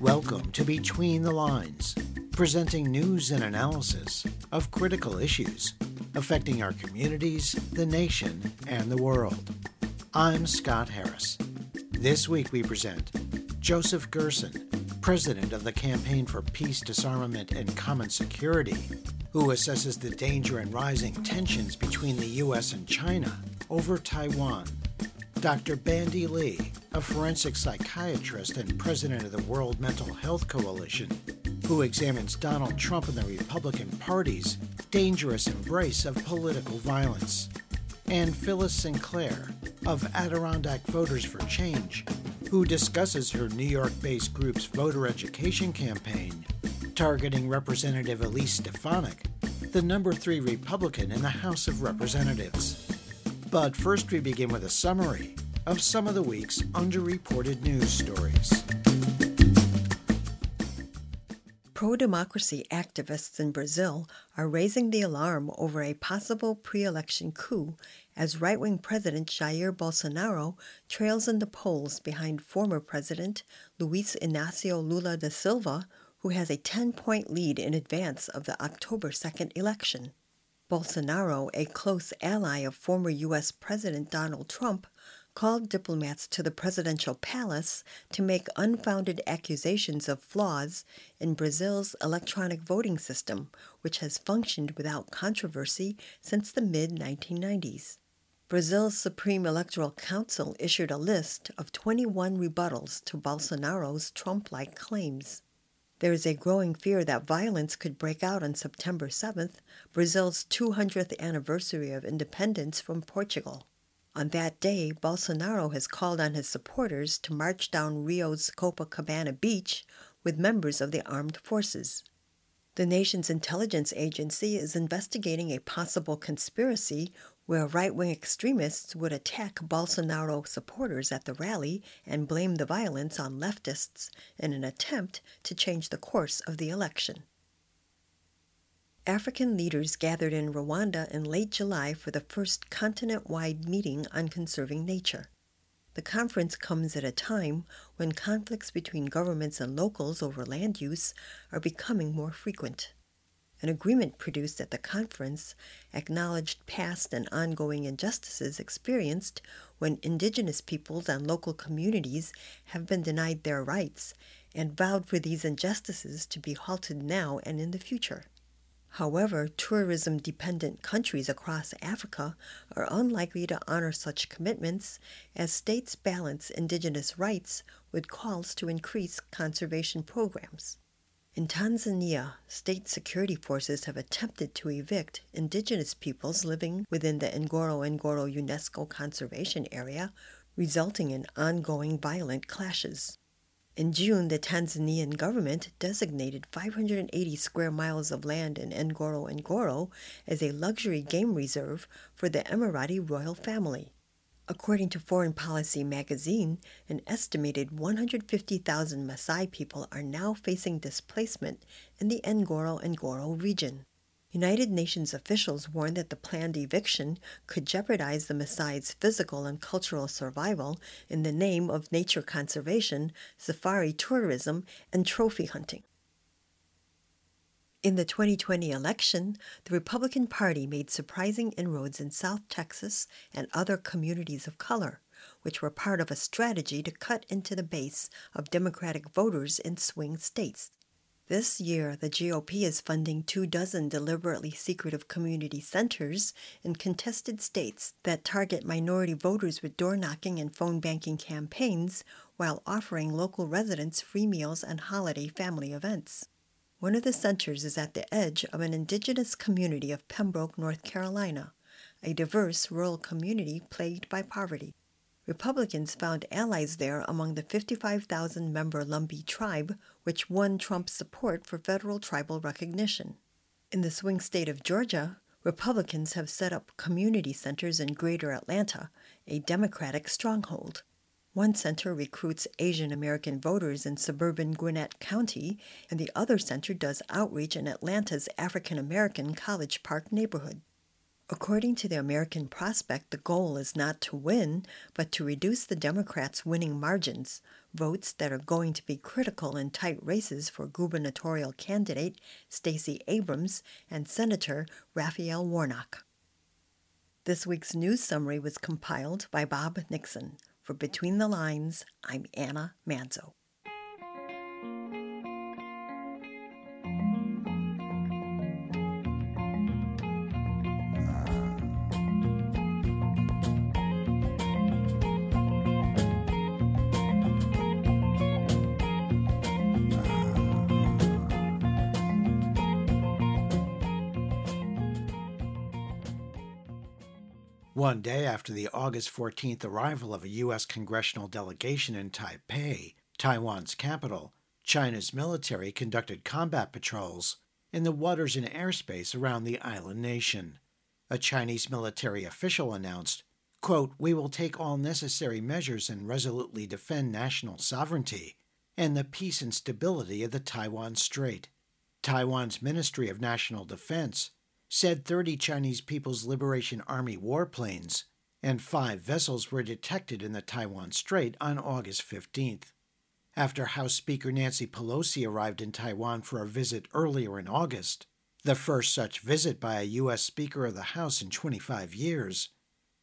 Welcome to Between the Lines, presenting news and analysis of critical issues affecting our communities, the nation, and the world. I'm Scott Harris. This week we present Joseph Gerson, president of the Campaign for Peace, Disarmament, and Common Security, who assesses the danger and rising tensions between the U.S. and China over Taiwan. Dr. Bandy Lee, a forensic psychiatrist and president of the World Mental Health Coalition, who examines Donald Trump and the Republican Party's dangerous embrace of political violence. And Phyllis Sinclair of Adirondack Voters for Change, who discusses her New York based group's voter education campaign targeting Representative Elise Stefanik, the number three Republican in the House of Representatives. But first, we begin with a summary of some of the week's underreported news stories. Pro democracy activists in Brazil are raising the alarm over a possible pre election coup as right wing President Jair Bolsonaro trails in the polls behind former President Luiz Inácio Lula da Silva, who has a 10 point lead in advance of the October 2nd election. Bolsonaro, a close ally of former U.S. President Donald Trump, called diplomats to the presidential palace to make unfounded accusations of flaws in Brazil's electronic voting system, which has functioned without controversy since the mid 1990s. Brazil's Supreme Electoral Council issued a list of 21 rebuttals to Bolsonaro's Trump like claims. There is a growing fear that violence could break out on September 7th, Brazil's 200th anniversary of independence from Portugal. On that day, Bolsonaro has called on his supporters to march down Rio's Copacabana beach with members of the armed forces. The nation's intelligence agency is investigating a possible conspiracy where right wing extremists would attack Bolsonaro supporters at the rally and blame the violence on leftists in an attempt to change the course of the election. African leaders gathered in Rwanda in late July for the first continent wide meeting on conserving nature. The conference comes at a time when conflicts between governments and locals over land use are becoming more frequent. An agreement produced at the conference acknowledged past and ongoing injustices experienced when indigenous peoples and local communities have been denied their rights and vowed for these injustices to be halted now and in the future. However, tourism dependent countries across Africa are unlikely to honor such commitments as states balance indigenous rights with calls to increase conservation programs. In Tanzania, state security forces have attempted to evict indigenous peoples living within the Ngorongoro UNESCO Conservation Area, resulting in ongoing violent clashes. In June, the Tanzanian government designated 580 square miles of land in Ngoro Ngoro as a luxury game reserve for the Emirati royal family. According to Foreign Policy magazine, an estimated 150,000 Maasai people are now facing displacement in the Ngorongoro region. United Nations officials warn that the planned eviction could jeopardize the Maasai's physical and cultural survival in the name of nature conservation, safari tourism, and trophy hunting. In the 2020 election, the Republican Party made surprising inroads in South Texas and other communities of color, which were part of a strategy to cut into the base of Democratic voters in swing states. This year, the GOP is funding two dozen deliberately secretive community centers in contested states that target minority voters with door knocking and phone banking campaigns while offering local residents free meals and holiday family events. One of the centers is at the edge of an indigenous community of Pembroke, North Carolina, a diverse rural community plagued by poverty. Republicans found allies there among the 55,000 member Lumbee tribe, which won Trump's support for federal tribal recognition. In the swing state of Georgia, Republicans have set up community centers in Greater Atlanta, a Democratic stronghold. One center recruits Asian American voters in suburban Gwinnett County, and the other center does outreach in Atlanta's African American College Park neighborhood. According to the American Prospect, the goal is not to win, but to reduce the Democrats' winning margins, votes that are going to be critical in tight races for gubernatorial candidate Stacey Abrams and Senator Raphael Warnock. This week's news summary was compiled by Bob Nixon. For Between the Lines, I'm Anna Manzo. One day after the August 14th arrival of a U.S. congressional delegation in Taipei, Taiwan's capital, China's military conducted combat patrols in the waters and airspace around the island nation. A Chinese military official announced, quote, We will take all necessary measures and resolutely defend national sovereignty and the peace and stability of the Taiwan Strait. Taiwan's Ministry of National Defense said 30 Chinese People's Liberation Army warplanes and five vessels were detected in the Taiwan Strait on August 15th. After House Speaker Nancy Pelosi arrived in Taiwan for a visit earlier in August, the first such visit by a U.S. Speaker of the House in 25 years,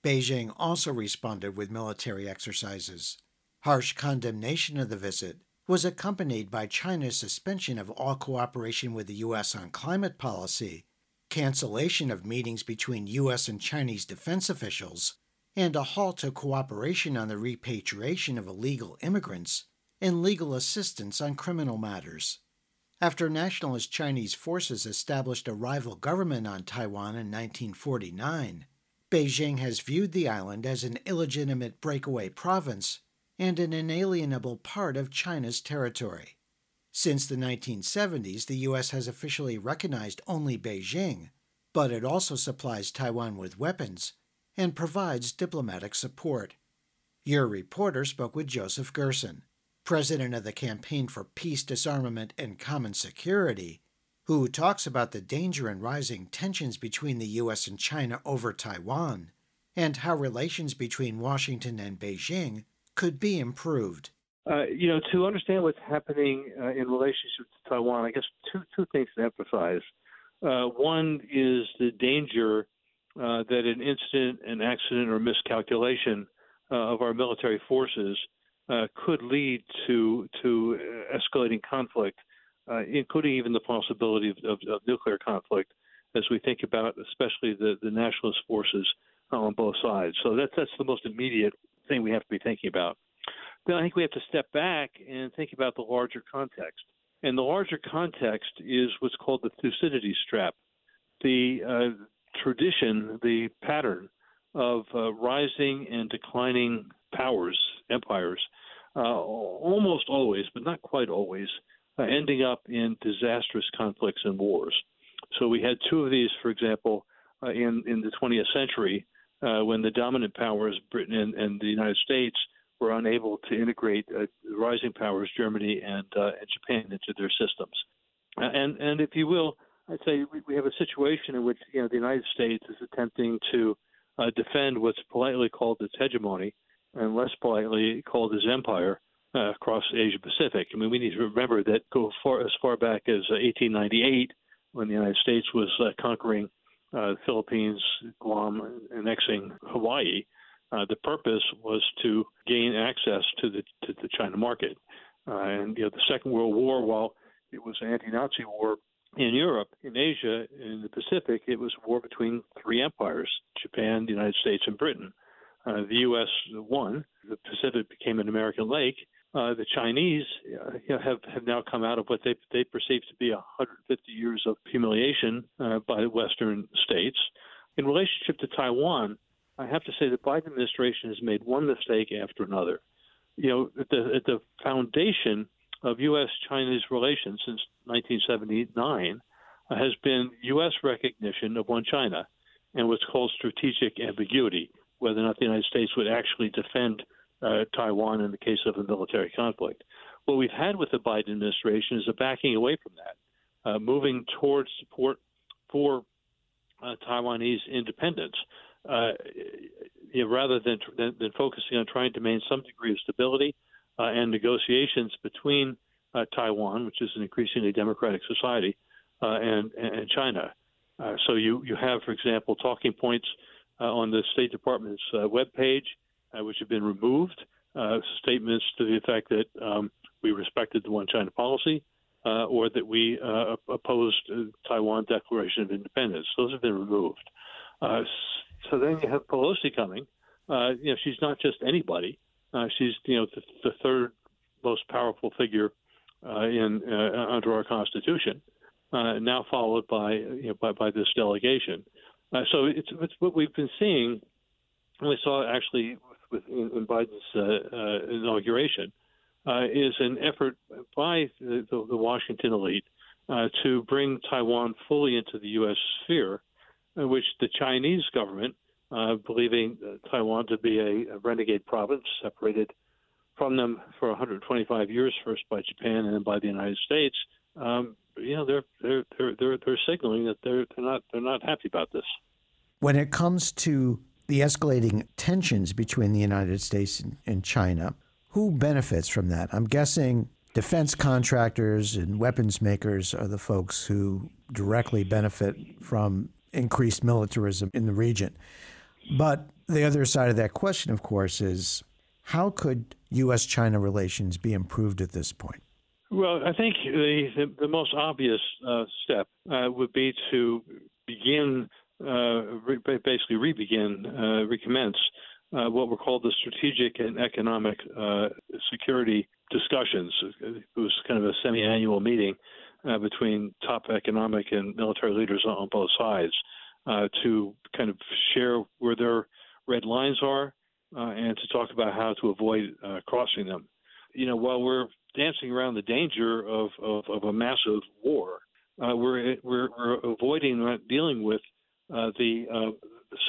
Beijing also responded with military exercises. Harsh condemnation of the visit was accompanied by China's suspension of all cooperation with the U.S. on climate policy cancellation of meetings between U.S. and Chinese defense officials, and a halt to cooperation on the repatriation of illegal immigrants and legal assistance on criminal matters. After nationalist Chinese forces established a rival government on Taiwan in 1949, Beijing has viewed the island as an illegitimate breakaway province and an inalienable part of China's territory. Since the 1970s, the U.S. has officially recognized only Beijing, but it also supplies Taiwan with weapons and provides diplomatic support. Your reporter spoke with Joseph Gerson, president of the Campaign for Peace, Disarmament, and Common Security, who talks about the danger and rising tensions between the U.S. and China over Taiwan and how relations between Washington and Beijing could be improved. Uh, you know, to understand what's happening uh, in relationship to Taiwan, I guess two two things to emphasize. Uh, one is the danger uh, that an incident, an accident, or miscalculation uh, of our military forces could lead to to escalating conflict, including even the possibility of, of, of, nuclear conflict, as we think about especially the, the nationalist forces on both sides. So that's that's the most immediate thing we have to be thinking about then I think we have to step back and think about the larger context. And the larger context is what's called the Thucydides trap, the uh, tradition, the pattern of uh, rising and declining powers, empires, uh, almost always, but not quite always, uh, ending up in disastrous conflicts and wars. So we had two of these, for example, uh, in in the 20th century, uh, when the dominant powers, Britain and, and the United States, were unable to integrate uh, rising powers, Germany and, uh, and Japan, into their systems. Uh, and and if you will, I'd say we, have a situation in which you know the United States is attempting to uh, defend what's politely called its hegemony, and less politely called its empire uh, across Asia Pacific. I mean, we need to remember that go far as far back as 1898, when the United States was conquering the Philippines, Guam, annexing Hawaii uh, the purpose was to gain access to the to the China market. Uh, and you know, the Second World War, while it was an anti-Nazi war in Europe, in Asia, in the Pacific, it was a war between three empires: Japan, the United States, and Britain. Uh, the U.S. won. The Pacific became an American lake. Uh, the Chinese uh, you know, have have now come out of what they they perceive to be 150 years of humiliation by the Western states. In relationship to Taiwan, I have to say the Biden administration has made one mistake after another. You know, at the, at the foundation of U.S. Chinese relations since 1979 uh, has been U.S. recognition of one China and what's called strategic ambiguity, whether or not the United States would actually defend uh, Taiwan in the case of a military conflict. What we've had with the Biden administration is a backing away from that, uh, moving towards support for uh, Taiwanese independence, uh, you know, rather than, than, than focusing on trying to maintain some degree of stability uh, and negotiations between uh, Taiwan, which is an increasingly democratic society, uh, and, and China. Uh, so you, you have, for example, talking points on the State Department's uh, webpage, which have been removed, statements to the effect that um, we respected the one China policy, uh, or that we uh, opposed Taiwan Declaration of Independence. Those have been removed. Uh, so then you have Pelosi coming. Uh, you know, she's not just anybody. Uh, she's you know the, the third most powerful figure uh, in under our Constitution. now followed by you know by, by this delegation. so it's, it's what we've been seeing. We saw actually with, in, in Biden's inauguration uh, is an effort by the, the, the Washington elite uh, to bring Taiwan fully into the U.S. sphere, which the Chinese government, uh, believing Taiwan to be a, a, renegade province separated from them for 125 years, first by Japan and then by the United States, um, you know, they're they're they're they're, they're signaling that they're they're not they're not happy about this. When it comes to the escalating tensions between the United States and, and China, who benefits from that? I'm guessing defense contractors and weapons makers are the folks who directly benefit from increased militarism in the region. But the other side of that question, of course, is how could U.S. China relations be improved at this point? Well, I think the, the, the most obvious uh, step uh, would be to begin, uh, re- basically, re begin, uh, recommence uh, what were called the strategic and economic uh, security discussions. It was kind of a semi-annual meeting uh, between top economic and military leaders on, both sides uh, to kind of share where their red lines are uh, and to talk about how to avoid uh, crossing them. You know, while we're dancing around the danger of, of, of a massive war, we're, we're, we're avoiding dealing with the,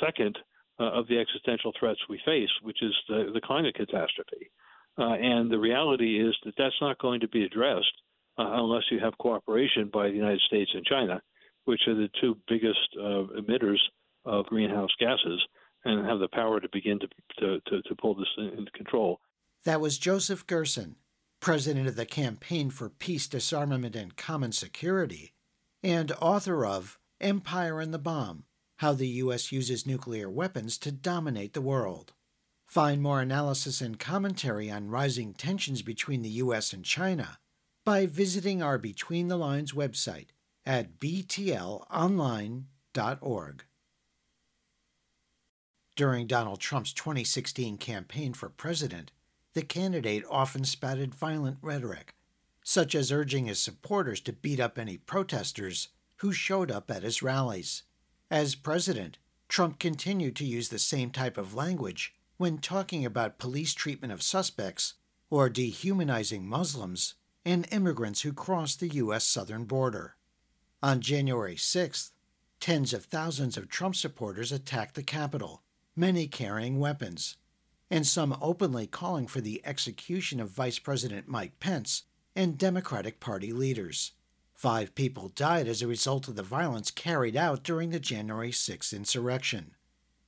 second uh, of the existential threats we face, which is the, the climate catastrophe. Uh, and the reality is that that's not going to be addressed uh, unless you have cooperation by the United States and China, which are the two biggest uh, emitters of greenhouse gases and have the power to begin to, to, to, to pull this into control. That was Joseph Gerson, president of the Campaign for Peace, Disarmament, and Common Security, and author of Empire and the Bomb how the U.S. uses nuclear weapons to dominate the world. Find more analysis and commentary on rising tensions between the U.S. and China by visiting our Between the Lines website at btlonline.org. During Donald Trump's 2016 campaign for president, the candidate often spouted violent rhetoric, such as urging his supporters to beat up any protesters who showed up at his rallies. As president, Trump continued to use the same type of language when talking about police treatment of suspects or dehumanizing Muslims and immigrants who crossed the U.S. southern border. On January 6th, tens of thousands of Trump supporters attacked the Capitol, many carrying weapons, and some openly calling for the execution of Vice President Mike Pence and Democratic Party leaders. Five people died as a result of the violence carried out during the January 6 insurrection.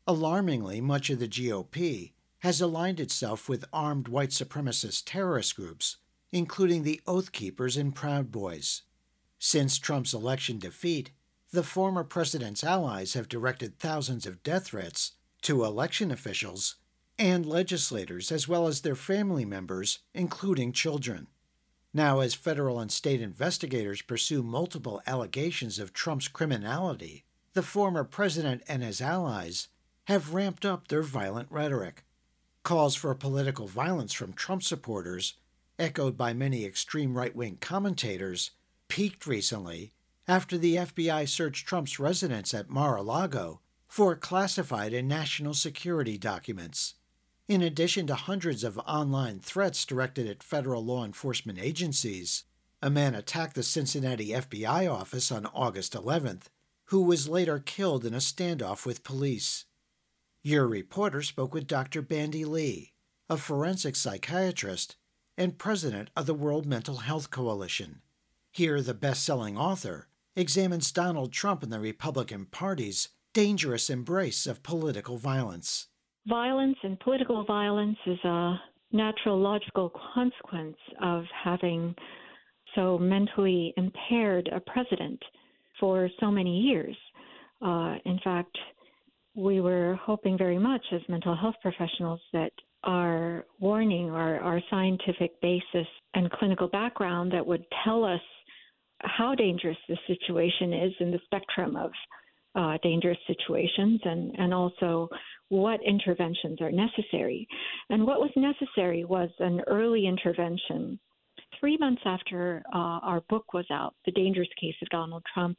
Alarmingly, much of the GOP has aligned itself with armed white supremacist terrorist groups, including the Oath Keepers and Proud Boys. Since Trump's election defeat, the former president's allies have directed thousands of death threats to election officials and legislators, as well as their family members, including children. Now, as federal and state investigators pursue multiple allegations of Trump's criminality, the former president and his allies have ramped up their violent rhetoric. Calls for political violence from Trump supporters, echoed by many extreme right wing commentators, peaked recently after the FBI searched Trump's residence at Mar a Lago for classified and national security documents. In addition to hundreds of online threats directed at federal law enforcement agencies, a man attacked the Cincinnati FBI office on August 11th, who was later killed in a standoff with police. Your reporter spoke with Dr. Bandy Lee, a forensic psychiatrist and president of the World Mental Health Coalition. Here, the best selling author examines Donald Trump and the Republican Party's dangerous embrace of political violence. Violence and political violence is a natural logical consequence of having so mentally impaired a president for so many years. Uh, in fact, we were hoping very much as mental health professionals that our warning, our, our scientific basis and clinical background that would tell us how dangerous the situation is in the spectrum of uh, dangerous situations and, and also what interventions are necessary. And what was necessary was an early intervention. Three months after uh, our book was out, The Dangerous Case of Donald Trump,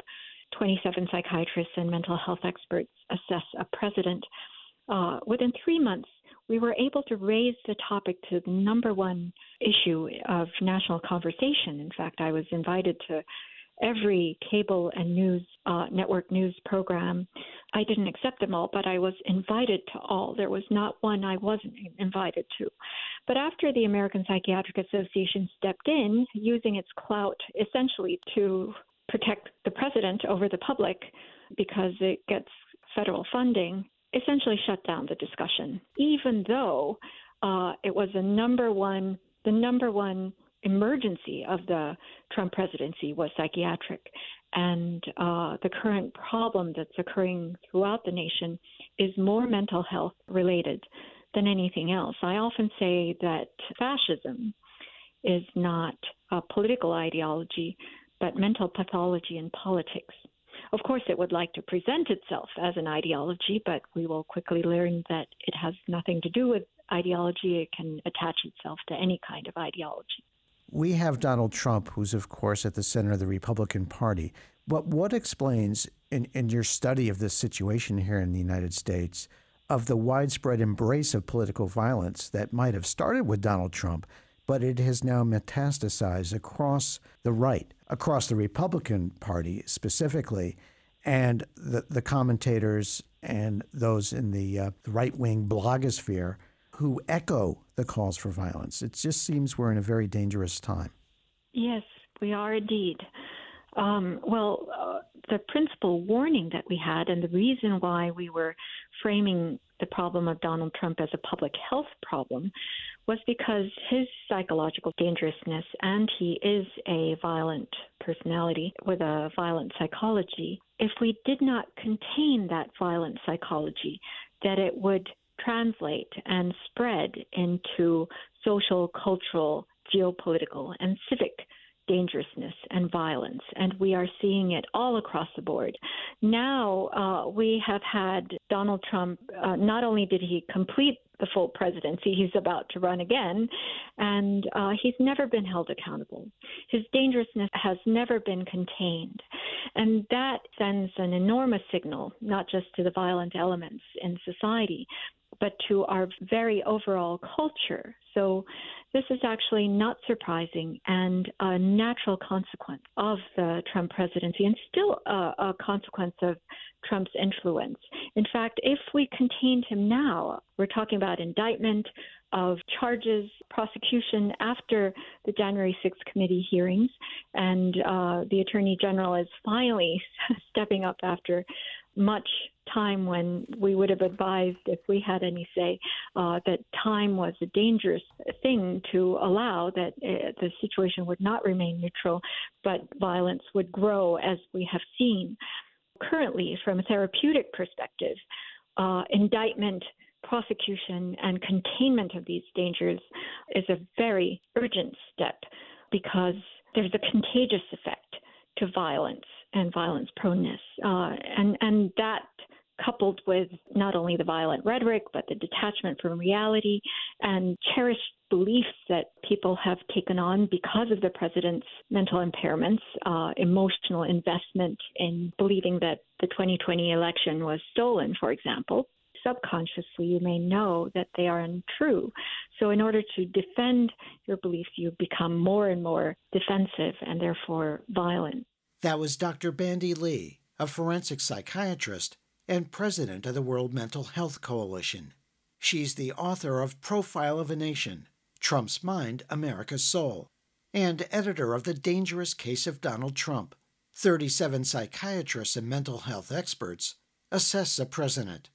27 psychiatrists and mental health experts assess a president. Uh, within three months, we were able to raise the topic to the number one issue of national conversation. In fact, I was invited to every cable and news uh, network news program. I didn't accept them all, but I was invited to all. There was not one I wasn't invited to. But after the American Psychiatric Association stepped in, using its clout essentially to protect the president over the public because it gets federal funding, essentially shut down the discussion, even though uh, it was the number one, the number one emergency of the Trump presidency was psychiatric. And uh, the current problem that's occurring throughout the nation is more mental health related than anything else. I often say that fascism is not a political ideology, but mental pathology in politics. Of course, it would like to present itself as an ideology, but we will quickly learn that it has nothing to do with ideology. It can attach itself to any kind of ideology. We have Donald Trump, who's, of course, at the center of the Republican Party. But what explains, in, in your study of this situation here in the United States, of the widespread embrace of political violence that might have started with Donald Trump, but it has now metastasized across the right, across the Republican Party specifically, and the, the commentators and those in the, uh, the right wing blogosphere who echo the calls for violence. It just seems we're in a very dangerous time. Yes, we are indeed. Um, well, uh, the principal warning that we had, and the reason why we were framing the problem of Donald Trump as a public health problem, was because his psychological dangerousness, and he is a violent personality with a violent psychology. If we did not contain that violent psychology, that it would translate and spread into social, cultural, geopolitical, and civic dangerousness and violence. And we are seeing it all across the board. Now uh, we have had Donald Trump, uh, not only did he complete the full presidency, he's about to run again, and uh, he's never been held accountable. His dangerousness has never been contained. And that sends an enormous signal, not just to the violent elements in society, but to our very overall culture. So this is actually not surprising and a natural consequence of the Trump presidency and still a, a consequence of Trump's influence. In fact, if we contained him now, we're talking about indictment of charges, prosecution after the January 6th committee hearings, and uh, the Attorney General is finally stepping up after much time when we would have advised, if we had any say, uh, that time was a dangerous thing to allow, that uh, the situation would not remain neutral, but violence would grow as we have seen. Currently, from a therapeutic perspective, uh, indictment, prosecution, and containment of these dangers is a very urgent step because there's a contagious effect to violence and violence proneness. Uh, and, and that coupled with not only the violent rhetoric, but the detachment from reality and cherished beliefs that people have taken on because of the president's mental impairments, uh, emotional investment in believing that the 2020 election was stolen, for example. Subconsciously, you may know that they are untrue. So, in order to defend your beliefs, you become more and more defensive and therefore violent. That was Dr. Bandy Lee, a forensic psychiatrist and president of the World Mental Health Coalition. She's the author of Profile of a Nation Trump's Mind, America's Soul, and editor of The Dangerous Case of Donald Trump. 37 psychiatrists and mental health experts assess the president.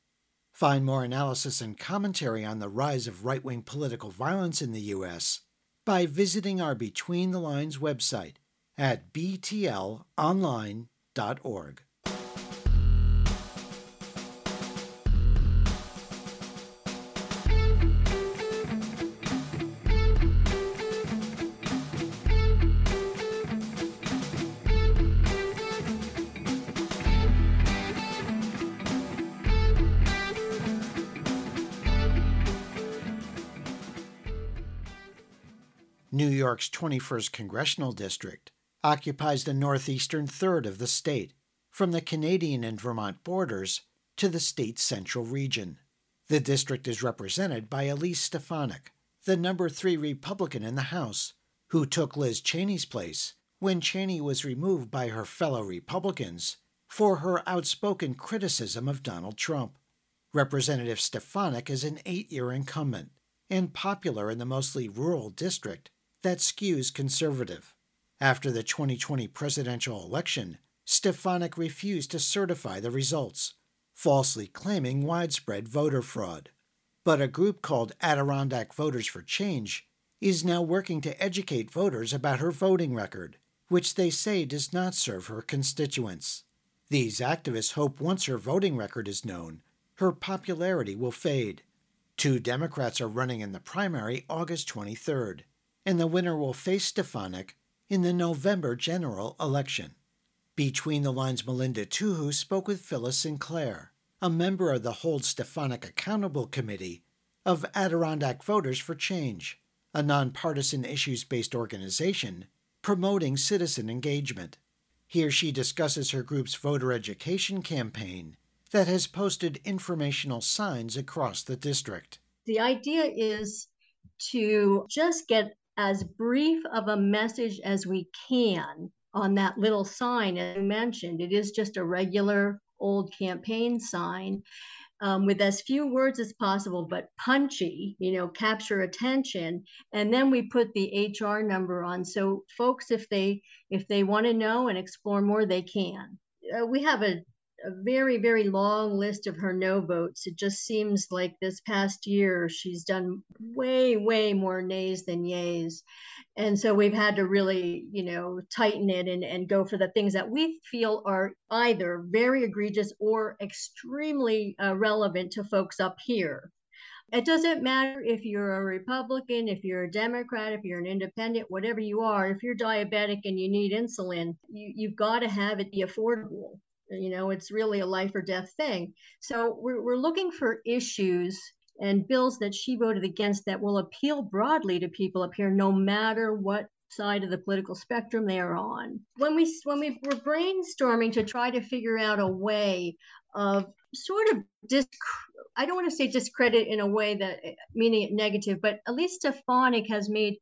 Find more analysis and commentary on the rise of right wing political violence in the U.S. by visiting our Between the Lines website at btlonline.org. New York's 21st Congressional District occupies the northeastern third of the state, from the Canadian and Vermont borders to the state's central region. The district is represented by Elise Stefanik, the number three Republican in the House, who took Liz Cheney's place when Cheney was removed by her fellow Republicans for her outspoken criticism of Donald Trump. Representative Stefanik is an eight year incumbent and popular in the mostly rural district that skews conservative. After the 2020 presidential election, Stefanik refused to certify the results, falsely claiming widespread voter fraud. But a group called Adirondack Voters for Change is now working to educate voters about her voting record, which they say does not serve her constituents. These activists hope once her voting record is known, her popularity will fade. Two Democrats are running in the primary August 23rd and the winner will face Stefanik in the November general election. Between the Lines, Melinda Tuhus spoke with Phyllis Sinclair, a member of the Hold Stefanik Accountable Committee of Adirondack Voters for Change, a nonpartisan issues based organization promoting citizen engagement. Here she discusses her group's voter education campaign that has posted informational signs across the district. The idea is to just get as brief of a message as we can on that little sign, as you mentioned. It is just a regular old campaign sign. Um, with as few words as possible, but punchy, you know, capture attention. And then we put the HR number on. So folks, if they if they want to know and explore more, they can. Uh, we have a a very, very long list of her no votes. It just seems like this past year she's done way, way more nays than yays. And so we've had to really, you know, tighten it and, and go for the things that we feel are either very egregious or extremely uh, relevant to folks up here. It doesn't matter if you're a Republican, if you're a Democrat, if you're an independent, whatever you are, if you're diabetic and you need insulin, you, you've got to have it be affordable you know it's really a life or death thing. So we're, we're looking for issues and bills that she voted against that will appeal broadly to people up here no matter what side of the political spectrum they are on. When we when we were brainstorming to try to figure out a way of sort of disc I don't want to say discredit in a way that meaning it negative, but Elise Stefanik has made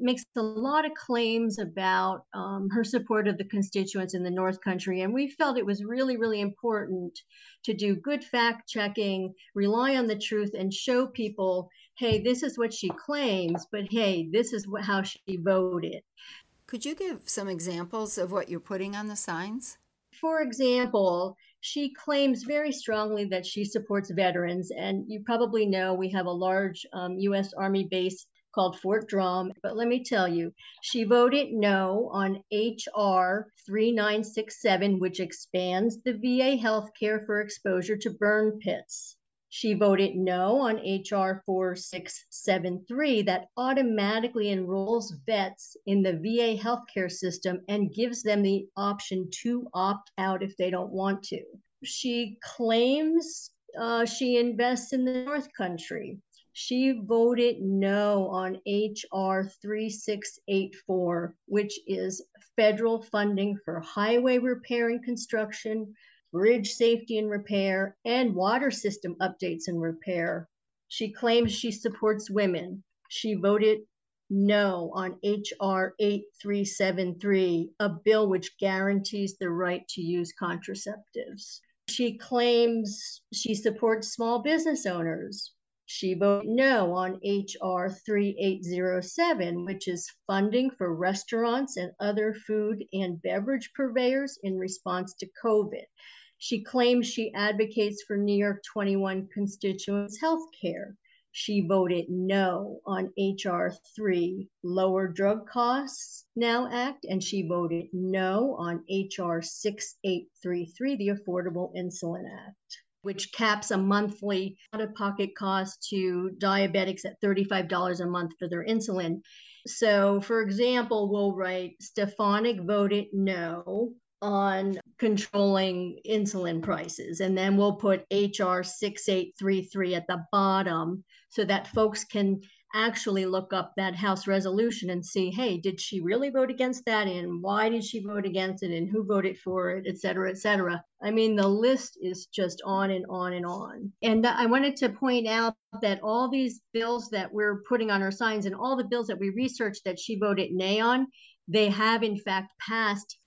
makes a lot of claims about um, her support of the constituents in the North Country. And we felt it was really, really important to do good fact checking, rely on the truth, and show people hey, this is what she claims, but hey, this is what, how she voted. Could you give some examples of what you're putting on the signs? For example, she claims very strongly that she supports veterans. And you probably know we have a large um, U.S. Army base called Fort Drum. But let me tell you, she voted no on H.R. 3967, which expands the VA health care for exposure to burn pits. She voted no on H.R. 4673 that automatically enrolls vets in the VA healthcare system and gives them the option to opt out if they don't want to. She claims uh, she invests in the North Country she voted no on H.R. 3684, which is federal funding for highway repair and construction, bridge safety and repair, and water system updates and repair. She claims she supports women. She voted no on H.R. 8373, a bill which guarantees the right to use contraceptives. She claims she supports small business owners She voted no on H.R. 3807, which is funding for restaurants and other food and beverage purveyors in response to COVID. She claims she advocates for New York 21 constituents' health care. She voted no on H.R. 3, Lower Drug Costs Now Act, and she voted no on H.R. 6833, the Affordable Insulin Act which caps a monthly out of pocket cost to diabetics at $35 a month for their insulin. So, for example, we'll write Stefanik voted no on controlling insulin prices. And then we'll put HR 6833 at the bottom so that folks can actually look up that House resolution and see, hey, did she really vote against that? And why did she vote against it? And who voted for it, et cetera, et cetera. I mean, the list is just on and on and on. And I wanted to point out that all these bills that we're putting on our signs and all the bills that we researched that she voted nay on, they have in fact passed.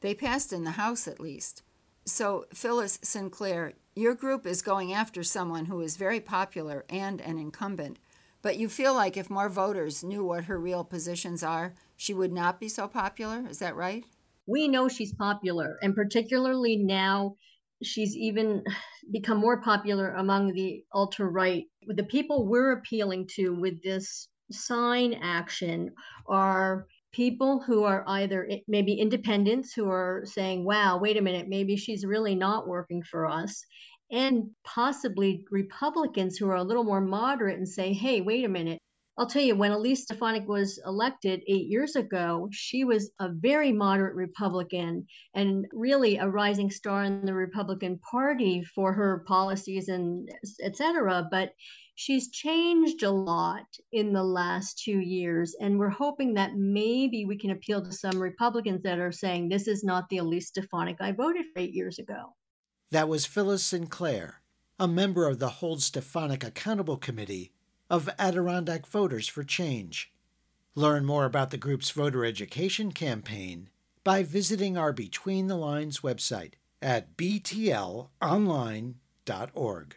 They passed in the House at least. So, Phyllis Sinclair, your group is going after someone who is very popular and an incumbent but you feel like if more voters knew what her real positions are, she would not be so popular. Is that right? We know she's popular, and particularly now, she's even become more popular among the ultra right. The people we're appealing to with this sign action are people who are either maybe independents who are saying, wow, wait a minute, maybe she's really not working for us and possibly Republicans who are a little more moderate and say, hey, wait a minute. I'll tell you, when Elise Stefanik was elected eight years ago, she was a very moderate Republican and really a rising star in the Republican Party for her policies and et cetera. But she's changed a lot in the last two years. And we're hoping that maybe we can appeal to some Republicans that are saying, this is not the Elise Stefanik I voted for eight years ago. That was Phyllis Sinclair, a member of the Hold Stefanik Accountable Committee of Adirondack Voters for Change. Learn more about the group's voter education campaign by visiting our Between the Lines website at btlonline.org.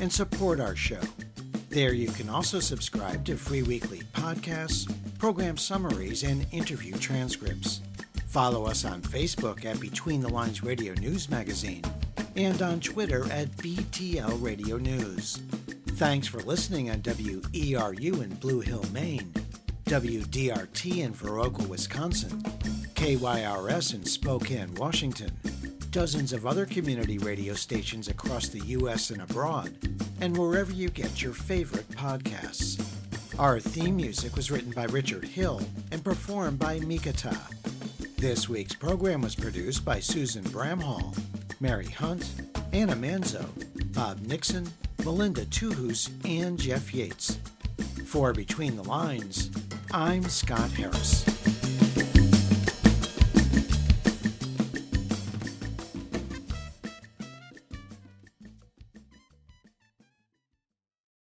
and support our show. There you can also subscribe to free weekly podcasts, program summaries, and interview transcripts. Follow us on Facebook at Between the Lines Radio News Magazine and on Twitter at BTL Radio News. Thanks for listening on WERU in Blue Hill, Maine, WDRT in Viroqua, Wisconsin, KYRS in Spokane, Washington, dozens of other community radio stations across the U.S. and abroad, and wherever you get your favorite podcasts. Our theme music was written by Richard Hill and performed by Mikata. This week's program was produced by Susan Bramhall, Mary Hunt, Anna Manzo, Bob Nixon, Melinda Tuhus, and Jeff Yates. For Between the Lines, I'm Scott Harris.